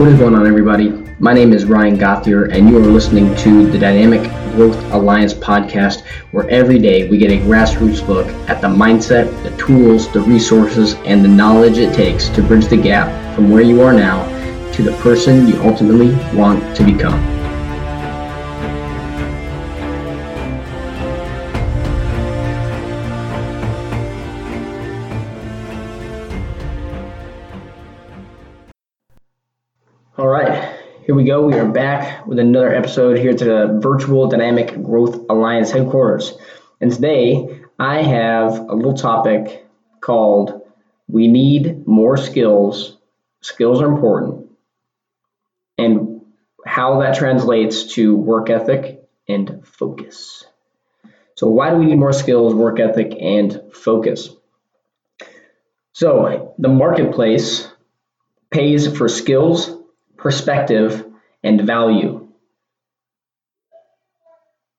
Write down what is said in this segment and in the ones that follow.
What is going on, everybody? My name is Ryan Gothier, and you are listening to the Dynamic Growth Alliance podcast, where every day we get a grassroots look at the mindset, the tools, the resources, and the knowledge it takes to bridge the gap from where you are now to the person you ultimately want to become. Go. We are back with another episode here to the Virtual Dynamic Growth Alliance headquarters. And today I have a little topic called We Need More Skills. Skills are important, and how that translates to work ethic and focus. So, why do we need more skills, work ethic, and focus? So, the marketplace pays for skills perspective, and value.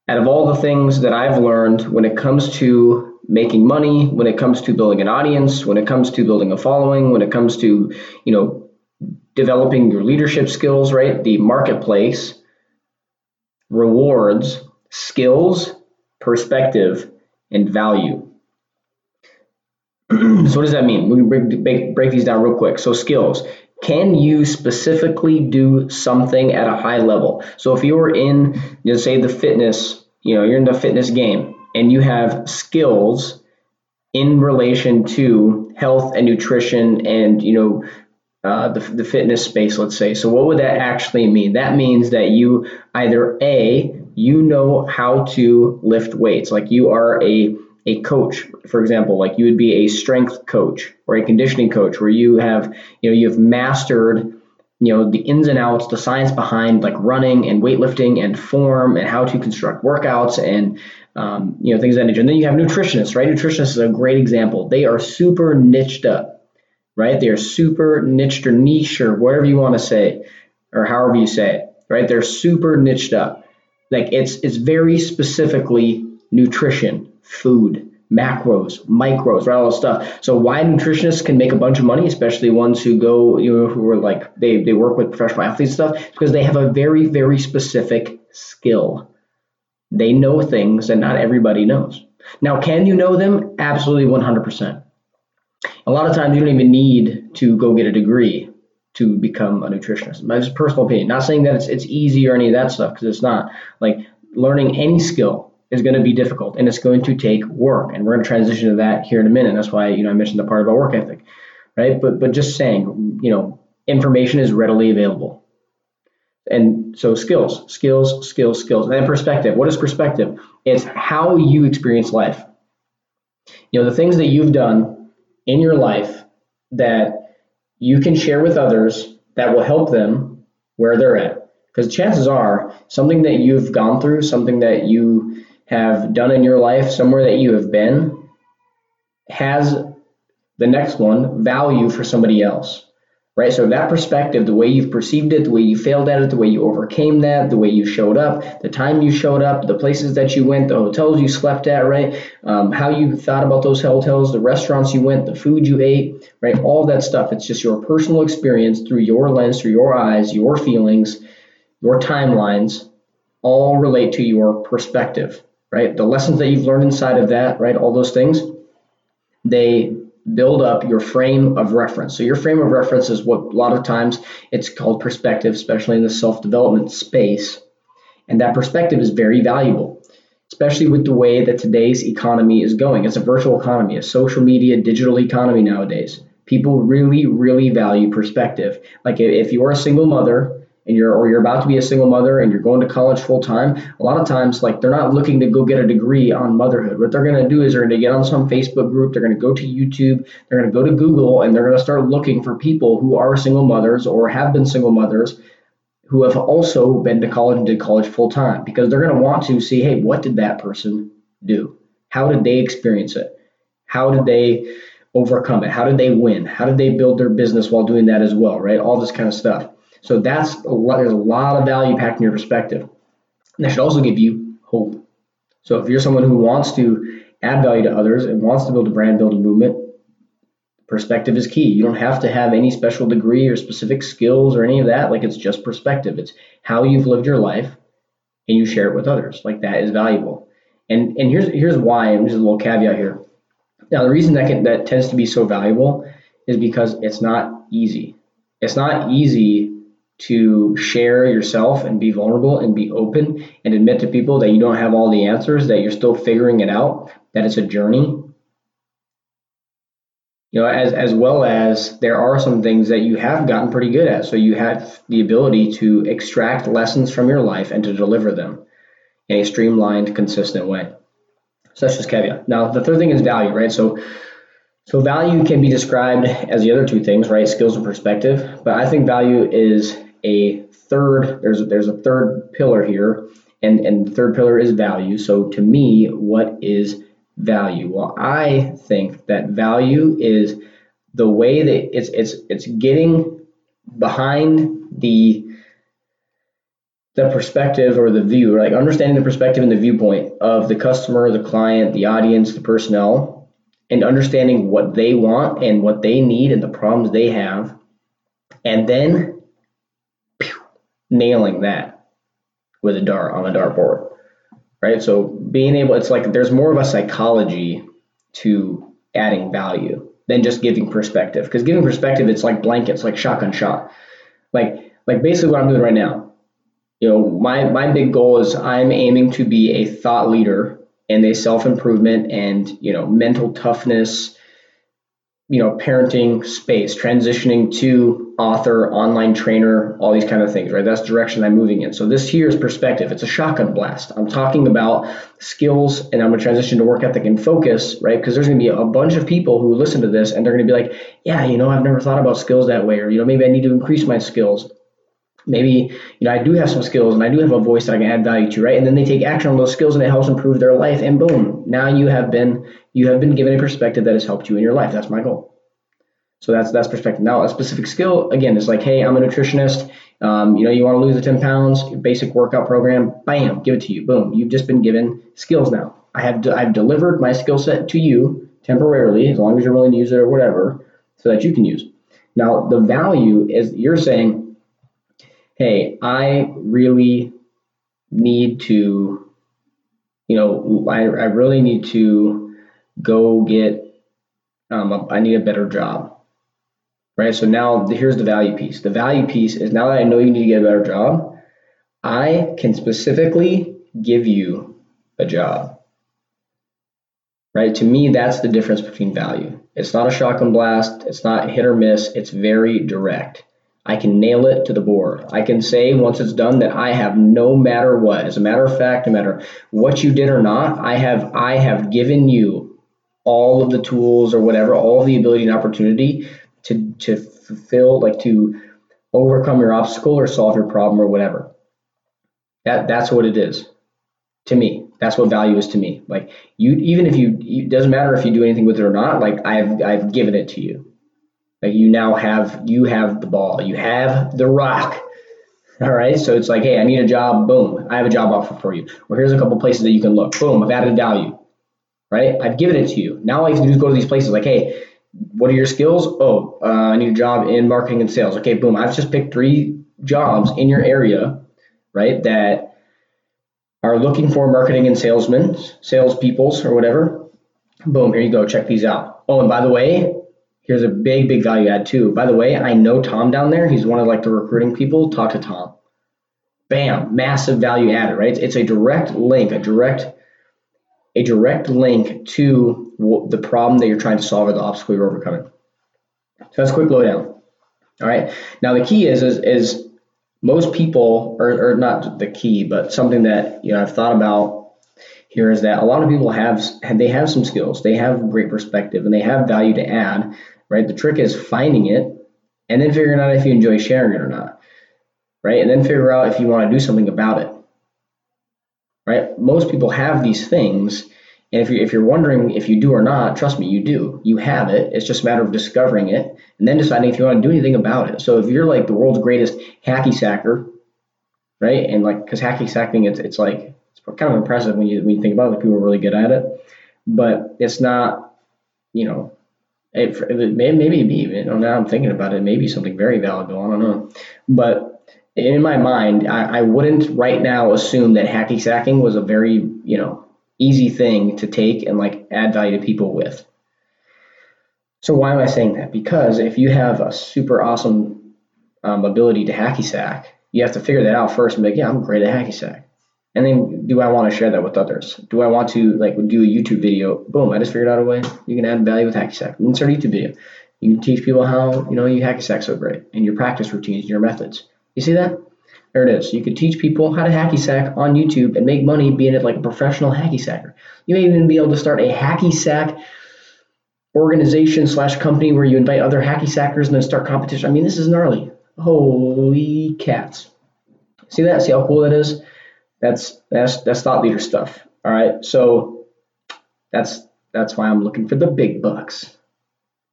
Out of all the things that I've learned when it comes to making money, when it comes to building an audience, when it comes to building a following, when it comes to, you know, developing your leadership skills, right? The marketplace rewards skills, perspective, and value. so what does that mean? We break, break, break these down real quick. So skills. Can you specifically do something at a high level? So if you're in, you know, say the fitness, you know, you're in the fitness game and you have skills in relation to health and nutrition and, you know, uh, the, the fitness space, let's say. So what would that actually mean? That means that you either A, you know how to lift weights, like you are a a coach, for example, like you would be a strength coach or a conditioning coach where you have, you know, you've mastered, you know, the ins and outs, the science behind like running and weightlifting and form and how to construct workouts and, um, you know, things of that nature. And then you have nutritionists, right? Nutritionists is a great example. They are super niched up, right? They are super niched or niche or whatever you want to say, or however you say it, right? They're super niched up. Like it's, it's very specifically nutrition food, macros, micros, right? All this stuff. So why nutritionists can make a bunch of money, especially ones who go, you know, who are like they, they work with professional athletes stuff, because they have a very, very specific skill. They know things that not everybody knows. Now, can you know them? Absolutely 100%. A lot of times you don't even need to go get a degree to become a nutritionist. My personal opinion. Not saying that it's, it's easy or any of that stuff, because it's not. Like learning any skill is going to be difficult and it's going to take work. And we're going to transition to that here in a minute. That's why, you know, I mentioned the part about work ethic, right? But, but just saying, you know, information is readily available. And so skills, skills, skills, skills. And perspective. What is perspective? It's how you experience life. You know, the things that you've done in your life that you can share with others that will help them where they're at. Because chances are something that you've gone through, something that you have done in your life, somewhere that you have been, has the next one value for somebody else. Right? So that perspective, the way you've perceived it, the way you failed at it, the way you overcame that, the way you showed up, the time you showed up, the places that you went, the hotels you slept at, right? Um, how you thought about those hotels, the restaurants you went, the food you ate, right? All that stuff. It's just your personal experience through your lens, through your eyes, your feelings, your timelines, all relate to your perspective right? The lessons that you've learned inside of that, right? All those things, they build up your frame of reference. So your frame of reference is what a lot of times it's called perspective, especially in the self-development space. And that perspective is very valuable, especially with the way that today's economy is going. It's a virtual economy, a social media, digital economy nowadays. People really, really value perspective. Like if you're a single mother and you're or you're about to be a single mother and you're going to college full time, a lot of times like they're not looking to go get a degree on motherhood. What they're going to do is they're going to get on some Facebook group, they're going to go to YouTube, they're going to go to Google and they're going to start looking for people who are single mothers or have been single mothers who have also been to college and did college full time because they're going to want to see, hey, what did that person do? How did they experience it? How did they overcome it? How did they win? How did they build their business while doing that as well, right? All this kind of stuff. So that's a lot, there's a lot of value packed in your perspective. And that should also give you hope. So if you're someone who wants to add value to others and wants to build a brand, build a movement, perspective is key. You don't have to have any special degree or specific skills or any of that. Like it's just perspective. It's how you've lived your life and you share it with others. Like that is valuable. And and here's here's why, and there's a little caveat here. Now the reason that can, that tends to be so valuable is because it's not easy. It's not easy to share yourself and be vulnerable and be open and admit to people that you don't have all the answers, that you're still figuring it out, that it's a journey. You know, as as well as there are some things that you have gotten pretty good at. So you have the ability to extract lessons from your life and to deliver them in a streamlined, consistent way. So that's just caveat. Now, the third thing is value, right? So, so value can be described as the other two things, right? Skills and perspective. But I think value is a third. There's there's a third pillar here, and and the third pillar is value. So to me, what is value? Well, I think that value is the way that it's it's it's getting behind the the perspective or the view, like understanding the perspective and the viewpoint of the customer, the client, the audience, the personnel, and understanding what they want and what they need and the problems they have, and then nailing that with a dart on a dartboard. Right? So being able it's like there's more of a psychology to adding value than just giving perspective. Because giving perspective, it's like blankets, like shotgun shot. Like like basically what I'm doing right now you know, my my big goal is I'm aiming to be a thought leader in a self improvement and you know mental toughness, you know, parenting space, transitioning to author, online trainer, all these kind of things, right? That's direction I'm moving in. So this here is perspective. It's a shotgun blast. I'm talking about skills and I'm gonna transition to work ethic and focus, right? Because there's gonna be a bunch of people who listen to this and they're gonna be like, yeah, you know, I've never thought about skills that way, or you know, maybe I need to increase my skills maybe you know I do have some skills and I do have a voice that I can add value to, right? And then they take action on those skills and it helps improve their life, and boom, now you have been you have been given a perspective that has helped you in your life. That's my goal. So that's that's perspective. Now a specific skill again is like, hey, I'm a nutritionist. Um, you know, you want to lose the 10 pounds, basic workout program, bam, give it to you. Boom, you've just been given skills now. I have de- I've delivered my skill set to you temporarily, as long as you're willing to use it or whatever, so that you can use. Now the value is you're saying hey, I really need to, you know, I, I really need to go get, um, a, I need a better job. Right. So now here's the value piece. The value piece is now that I know you need to get a better job, I can specifically give you a job. Right. To me, that's the difference between value. It's not a shotgun blast. It's not hit or miss. It's very direct. I can nail it to the board. I can say once it's done that I have no matter what. As a matter of fact, no matter what you did or not, I have I have given you all of the tools or whatever, all the ability and opportunity to to fulfill like to overcome your obstacle or solve your problem or whatever. That that's what it is to me. That's what value is to me. Like you, even if you, it doesn't matter if you do anything with it or not. Like I've I've given it to you. Like you now have you have the ball, you have the rock. All right, so it's like, hey, I need a job. Boom, I have a job offer for you. Or here's a couple places that you can look. Boom, I've added value. Right, I've given it to you. Now all you have to do is go to these places. Like, hey, what are your skills? Oh, uh, I need a job in marketing and sales. Okay, boom, I've just picked three jobs in your area, right, that are looking for marketing and salesmen, salespeoples, or whatever. Boom, here you go. Check these out. Oh, and by the way, here's a big, big value add too. By the way, I know Tom down there. He's one of like the recruiting people. Talk to Tom. Bam, massive value added, right? It's, it's a direct link, a direct, a direct link to the problem that you're trying to solve or the obstacle you're overcoming. So that's a quick lowdown. All right. Now the key is is, is most people, or, or not the key, but something that you know I've thought about here is that a lot of people have they have some skills, they have great perspective, and they have value to add. Right. The trick is finding it and then figuring out if you enjoy sharing it or not. Right. And then figure out if you want to do something about it. Right. Most people have these things. And if you're, if you're wondering if you do or not, trust me, you do. You have it. It's just a matter of discovering it and then deciding if you want to do anything about it. So if you're like the world's greatest hacky sacker, right? And like, because hacky sacking, it's, it's like it's kind of impressive when you when you think about it. Like people are really good at it, but it's not, you know, It, it may, maybe be, you know, now I'm thinking about it, maybe something very valuable. I don't know. But in my mind, I, I wouldn't right now assume that hacky sacking was a very, you know, easy thing to take and like add value to people with. So why am I saying that? Because if you have a super awesome um, ability to hacky sack, you have to figure that out first and be like, yeah, I'm great at hacky sack. And then do I want to share that with others? Do I want to like do a YouTube video? Boom, I just figured out a way you can add value with hacky sack. Insert a YouTube video. You can teach people how you know you hacky sack so great and your practice routines, and your methods. You see that? There it is. You could teach people how to hacky sack on YouTube and make money being like a professional hacky sacker. You may even be able to start a hacky sack organization slash company where you invite other hacky sackers and then start competition. I mean, this is gnarly. Holy cats. See that? See how cool that is? That's that's that's thought leader stuff. All right. So that's that's why I'm looking for the big bucks.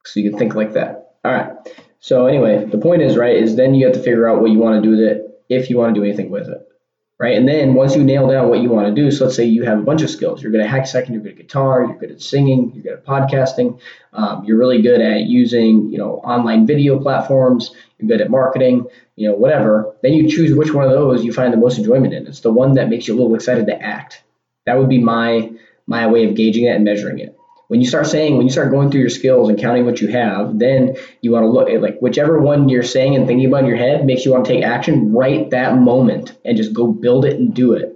So you can think like that. All right. So anyway, the point is, right, is then you have to figure out what you want to do with it if you want to do anything with it right? And then once you nail down what you want to do, so let's say you have a bunch of skills. You're good at hacky sacking, you're good at guitar, you're good at singing, you're good at podcasting, um, you're really good at using, you know, online video platforms, you're good at marketing, you know, whatever. Then you choose which one of those you find the most enjoyment in. It's the one that makes you a little excited to act. That would be my my way of gauging it and measuring it. When you start saying, when you start going through your skills and counting what you have, then you want to look at like whichever one you're saying and thinking about in your head makes you want to take action right that moment and just go build it and do it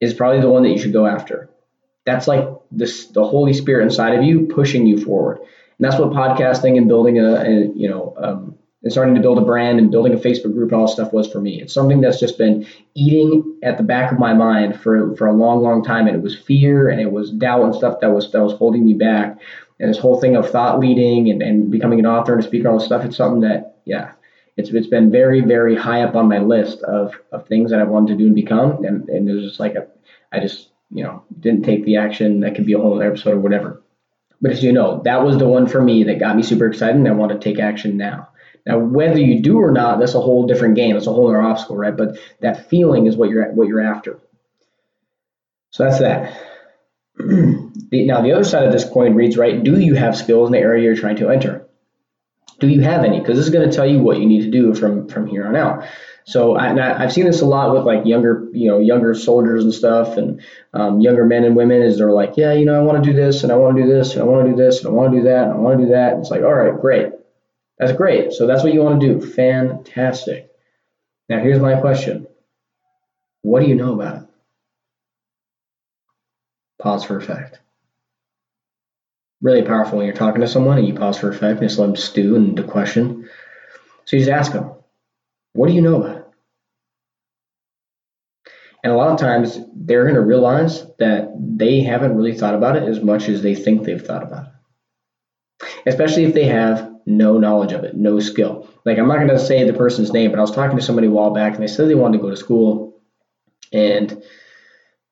is probably the one that you should go after. That's like this the Holy Spirit inside of you pushing you forward. And that's what podcasting and building a, a you know um, and starting to build a brand and building a Facebook group and all this stuff was for me. It's something that's just been eating at the back of my mind for, for a long, long time. And it was fear and it was doubt and stuff that was that was holding me back. And this whole thing of thought leading and, and becoming an author and a speaker, all this stuff, it's something that, yeah, it's it's been very, very high up on my list of, of things that I wanted to do and become. And, and it was just like, a, I just, you know, didn't take the action. That could be a whole other episode or whatever. But as you know, that was the one for me that got me super excited and I want to take action now. Now, whether you do or not, that's a whole different game. It's a whole other obstacle, right? But that feeling is what you're what you're after. So that's that. now, the other side of this coin reads, right? Do you have skills in the area you're trying to enter? Do you have any? Because this is going to tell you what you need to do from from here on out. So I, have seen this a lot with like younger, you know, younger soldiers and stuff, and um, younger men and women. Is they're like, yeah, you know, I want to do this, and I want to do this, and I want to do this, and I want to do that, and I want to do that. And it's like, all right, great. That's great. So that's what you want to do. Fantastic. Now, here's my question What do you know about it? Pause for effect. Really powerful when you're talking to someone and you pause for effect and just let them stew and the question. So you just ask them, What do you know about it? And a lot of times they're going to realize that they haven't really thought about it as much as they think they've thought about it. Especially if they have no knowledge of it, no skill. Like I'm not going to say the person's name, but I was talking to somebody a while back and they said they wanted to go to school and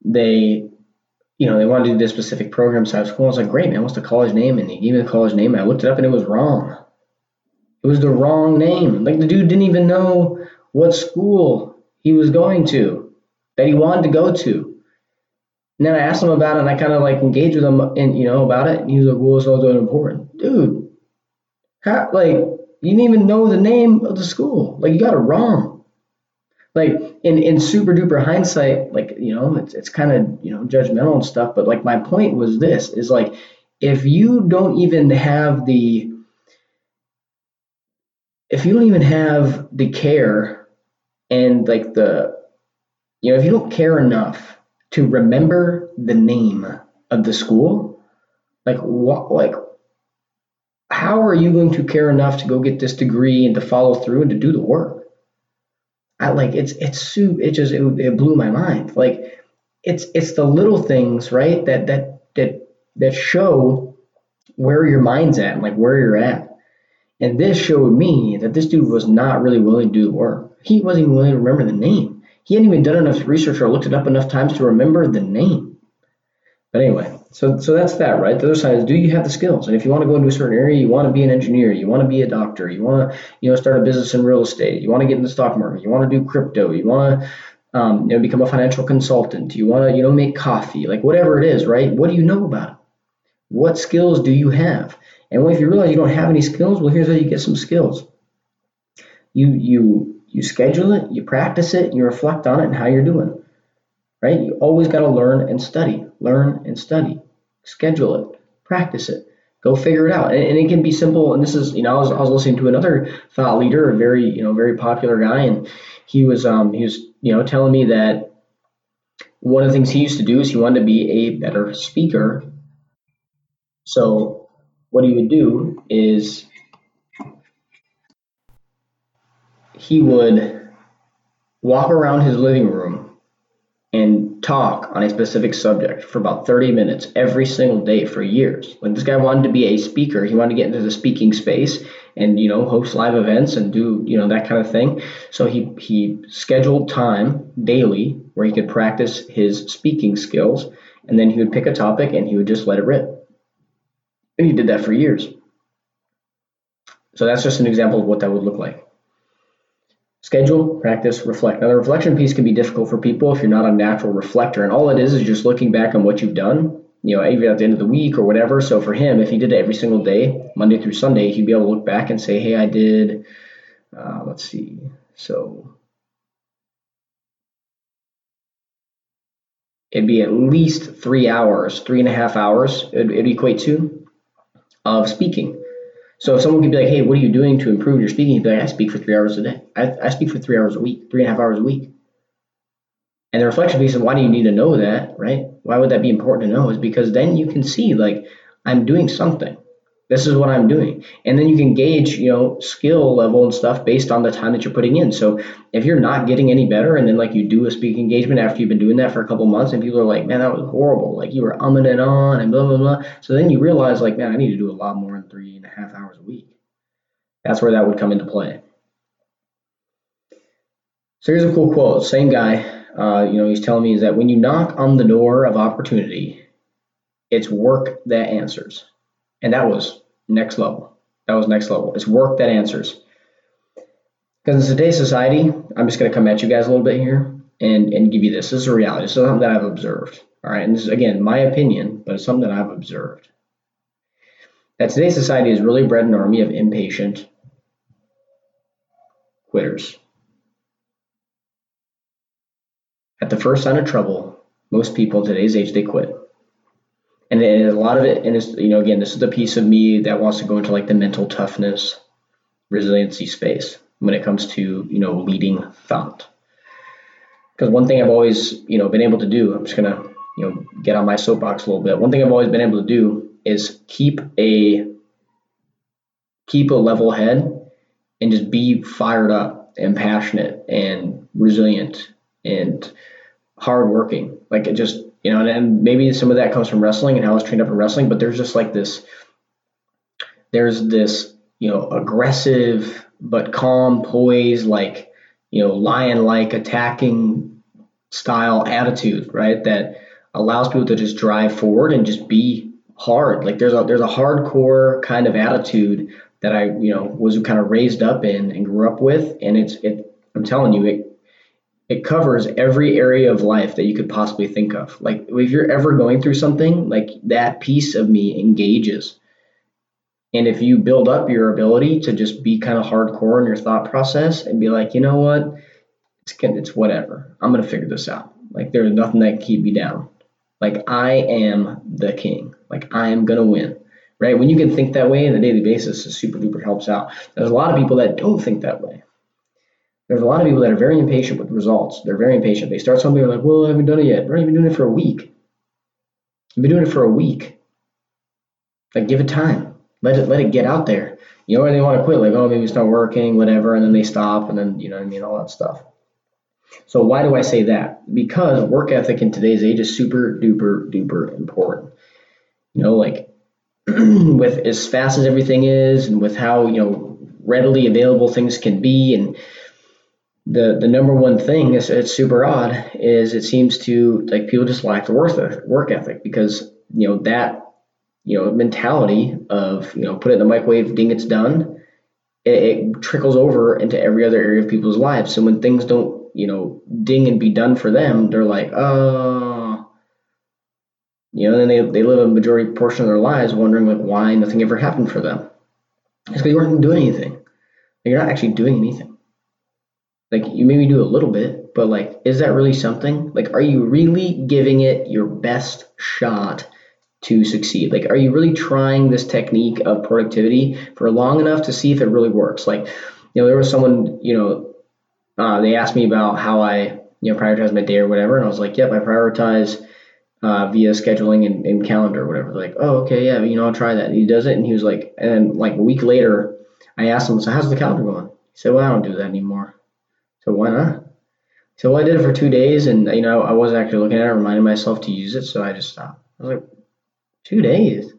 they, you know, they wanted to do this specific program side of school. I was like, great, man, what's the college name? And they gave me the college name I looked it up and it was wrong. It was the wrong name. Like the dude didn't even know what school he was going to, that he wanted to go to. And then I asked him about it and I kind of like engaged with him and you know about it. And he was like, well, it's all important. Dude, how, like, you didn't even know the name of the school. Like, you got it wrong. Like, in, in super duper hindsight, like, you know, it's, it's kind of, you know, judgmental and stuff. But, like, my point was this is like, if you don't even have the, if you don't even have the care and, like, the, you know, if you don't care enough to remember the name of the school, like, what, like, how are you going to care enough to go get this degree and to follow through and to do the work? I like it's it's it just it, it blew my mind. Like it's it's the little things, right? That that that that show where your mind's at and like where you're at. And this showed me that this dude was not really willing to do the work. He wasn't even willing to remember the name. He hadn't even done enough research or looked it up enough times to remember the name. But anyway, so so that's that, right? The other side is do you have the skills? And if you want to go into a certain area, you want to be an engineer, you want to be a doctor, you want to you know start a business in real estate, you want to get in the stock market, you want to do crypto, you want to um, you know become a financial consultant, you want to you know make coffee, like whatever it is, right? What do you know about it? What skills do you have? And if you realize you don't have any skills, well, here's how you get some skills. You you you schedule it, you practice it, you reflect on it and how you're doing. Right? You always got to learn and study. Learn and study. Schedule it, practice it go figure it out. And, and, it can be simple. And this is, you know, I was, I was listening to another thought leader, a very, you know, very popular guy, and he was, um, he was, you know, telling me that one of the things he used to do is he wanted to be a better speaker. So what he would do is he would walk around his living room and talk on a specific subject for about 30 minutes every single day for years. When this guy wanted to be a speaker, he wanted to get into the speaking space and you know host live events and do you know that kind of thing. So he he scheduled time daily where he could practice his speaking skills and then he would pick a topic and he would just let it rip. And he did that for years. So that's just an example of what that would look like. Schedule, practice, reflect. Now, the reflection piece can be difficult for people if you're not a natural reflector. And all it is is just looking back on what you've done, you know, even at the end of the week or whatever. So for him, if he did it every single day, Monday through Sunday, he'd be able to look back and say, hey, I did, uh, let's see, so it'd be at least three hours, three and a half hours, it'd, it'd equate to, of speaking. So if someone could be like, hey, what are you doing to improve your speaking? You'd be like, I speak for three hours a day. I, I speak for three hours a week, three and a half hours a week. And the reflection piece of why do you need to know that, right? Why would that be important to know? Is because then you can see, like, I'm doing something. This is what I'm doing. And then you can gauge, you know, skill level and stuff based on the time that you're putting in. So if you're not getting any better and then like you do a speaking engagement after you've been doing that for a couple months and people are like, man, that was horrible. Like you were umming and on and blah, blah, blah. So then you realize like, man, I need to do a lot more in three and a half hours a week. That's where that would come into play. So here's a cool quote. Same guy, uh, you know, he's telling me is that when you knock on the door of opportunity, it's work that answers. And that was next level. That was next level. It's work that answers. Because in today's society, I'm just going to come at you guys a little bit here and, and give you this. This is a reality. This is something that I've observed. All right. And this is, again, my opinion, but it's something that I've observed. That today's society has really bred an army of impatient quitters. At the first sign of trouble, most people today's age, they quit and, and a lot of it, and it's you know again, this is the piece of me that wants to go into like the mental toughness, resiliency space when it comes to you know leading thought. Because one thing I've always you know been able to do, I'm just gonna you know get on my soapbox a little bit. One thing I've always been able to do is keep a keep a level head and just be fired up and passionate and resilient and hardworking. Like it just you know, and, and maybe some of that comes from wrestling and how I was trained up in wrestling, but there's just like this, there's this, you know, aggressive but calm, poised, like, you know, lion like attacking style attitude, right? That allows people to just drive forward and just be hard. Like there's a there's a hardcore kind of attitude that I, you know, was kind of raised up in and grew up with. And it's it I'm telling you, it it covers every area of life that you could possibly think of. Like if you're ever going through something, like that piece of me engages. And if you build up your ability to just be kind of hardcore in your thought process and be like, you know what, it's it's whatever. I'm gonna figure this out. Like there's nothing that can keep me down. Like I am the king. Like I am gonna win. Right? When you can think that way on a daily basis, it super duper helps out. There's a lot of people that don't think that way there's a lot of people that are very impatient with results. They're very impatient. They start something, they're like, well, I haven't done it yet. They're not even doing it for a week. You've been doing it for a week. Like, give it time. Let it let it get out there. You know, where they want to quit, like, oh, maybe it's not working, whatever, and then they stop, and then you know what I mean, all that stuff. So why do I say that? Because work ethic in today's age is super duper duper important. You know, like with as fast as everything is, and with how you know readily available things can be, and the the number one thing is it's super odd is it seems to like people just lack the work work ethic because you know that you know mentality of you know put it in the microwave ding it's done it, it trickles over into every other area of people's lives so when things don't you know ding and be done for them they're like oh You know, and they, they live a majority portion of their lives wondering like why nothing ever happened for them. It's because you weren't doing anything. You're not actually doing anything. Like you maybe do a little bit, but like, is that really something? Like, are you really giving it your best shot to succeed? Like, are you really trying this technique of productivity for long enough to see if it really works? Like, you know, there was someone, you know, uh, they asked me about how I, you know, prioritize my day or whatever, and I was like, yep, I prioritize uh, via scheduling and, and calendar or whatever. Like, oh, okay, yeah, you know, I'll try that. And he does it, and he was like, and then like a week later, I asked him, so how's the calendar going? He said, well, I don't do that anymore. So why not? So I did it for two days, and you know, I wasn't actually looking at it, reminding myself to use it, so I just stopped. I was like, two days.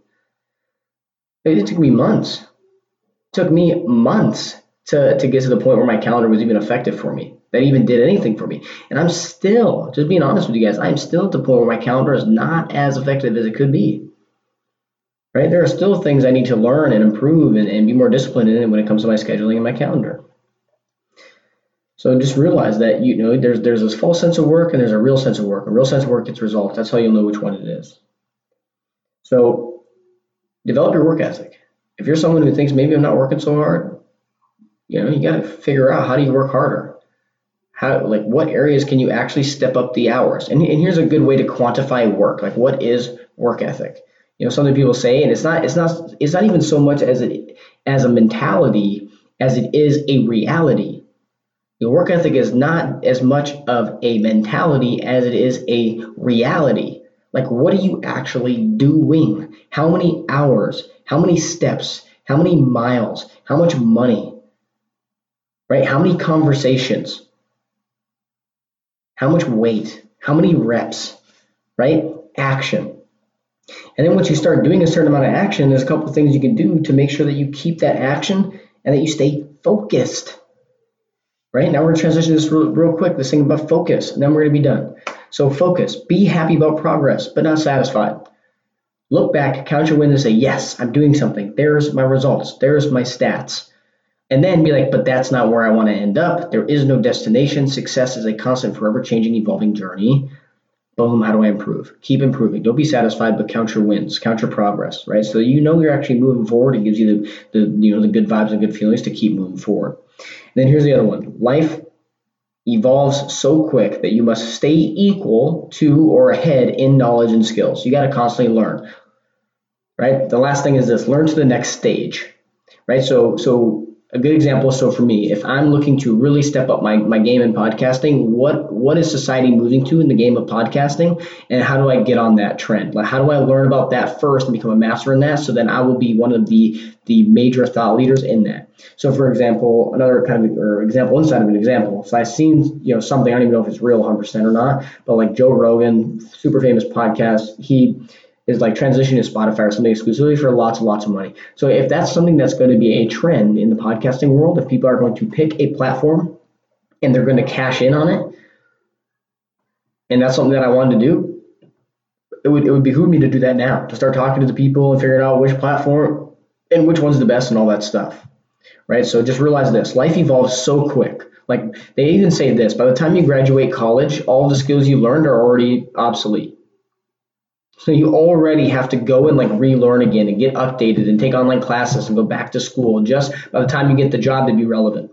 It took me months. It took me months to, to get to the point where my calendar was even effective for me, that even did anything for me. And I'm still, just being honest with you guys, I'm still at the point where my calendar is not as effective as it could be. Right? There are still things I need to learn and improve and, and be more disciplined in when it comes to my scheduling and my calendar. So just realize that you know there's there's this false sense of work and there's a real sense of work. A real sense of work gets results. That's how you'll know which one it is. So develop your work ethic. If you're someone who thinks maybe I'm not working so hard, you know, you got to figure out how do you work harder? How, like, what areas can you actually step up the hours? And, and here's a good way to quantify work. Like, what is work ethic? You know, something people say, and it's not, it's not, it's not even so much as it as a mentality as it is a reality. Your work ethic is not as much of a mentality as it is a reality. Like, what are you actually doing? How many hours? How many steps? How many miles? How much money? Right? How many conversations? How much weight? How many reps? Right? Action. And then once you start doing a certain amount of action, there's a couple things you can do to make sure that you keep that action and that you stay focused. Right? Now we're to transition this real, real quick, this thing about focus, and then we're to be done. So focus, be happy about progress, but not satisfied. Look back, count your wins, and say, Yes, I'm doing something. There's my results, there's my stats. And then be like, But that's not where I want to end up. There is no destination. Success is a constant, forever changing, evolving journey. Boom, how do I improve? Keep improving. Don't be satisfied, but count your wins, count your progress, right? So you know you're actually moving forward. It gives you the, the you know the good vibes and good feelings to keep moving forward. Then here's the other one. Life evolves so quick that you must stay equal to or ahead in knowledge and skills. You got to constantly learn. Right? The last thing is this, learn to the next stage. Right? So so a good example so for me if i'm looking to really step up my, my game in podcasting what what is society moving to in the game of podcasting and how do i get on that trend? Like how do i learn about that first and become a master in that so then i will be one of the the major thought leaders in that? So for example another kind of or example inside of an example so i've seen you know something i don't even know if it's real 100% or not but like joe rogan super famous podcast he is like transitioning to Spotify or something exclusively for lots and lots of money. So if that's something that's going to be a trend in the podcasting world, if people are going to pick a platform and they're going to cash in on it, and that's something that I wanted to do, it would it would behoove me to do that now, to start talking to the people and figuring out which platform and which one's the best and all that stuff. Right? So just realize this, life evolves so quick. Like they even say this, by the time you graduate college, all the skills you learned are already obsolete so you already have to go and like relearn again and get updated and take online classes and go back to school just by the time you get the job to be relevant.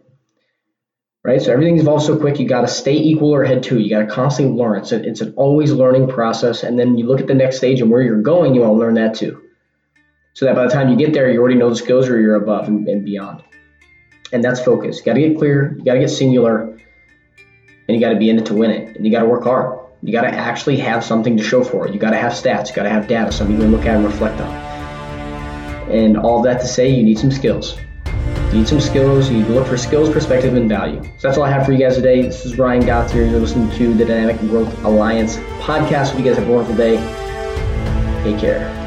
Right? So everything evolves so quick, you got to stay equal or head to. You got to constantly learn. It's, a, it's an always learning process. And then you look at the next stage and where you're going, you want to learn that too. So that by the time you get there, you already know the skills or you're above and, and beyond. And that's focus. You got to get clear, you got to get singular, and you got to be in it to win it. And you got to work hard. You got to actually have something to show for it. You got to have stats. You got to have data, something you can look at and reflect on. And all that to say, you need some skills. You need some skills. You need to look for skills, perspective, and value. So that's all I have for you guys today. This is Ryan Gothier. You're listening to the Dynamic Growth Alliance podcast. Hope you guys have a wonderful day. Take care.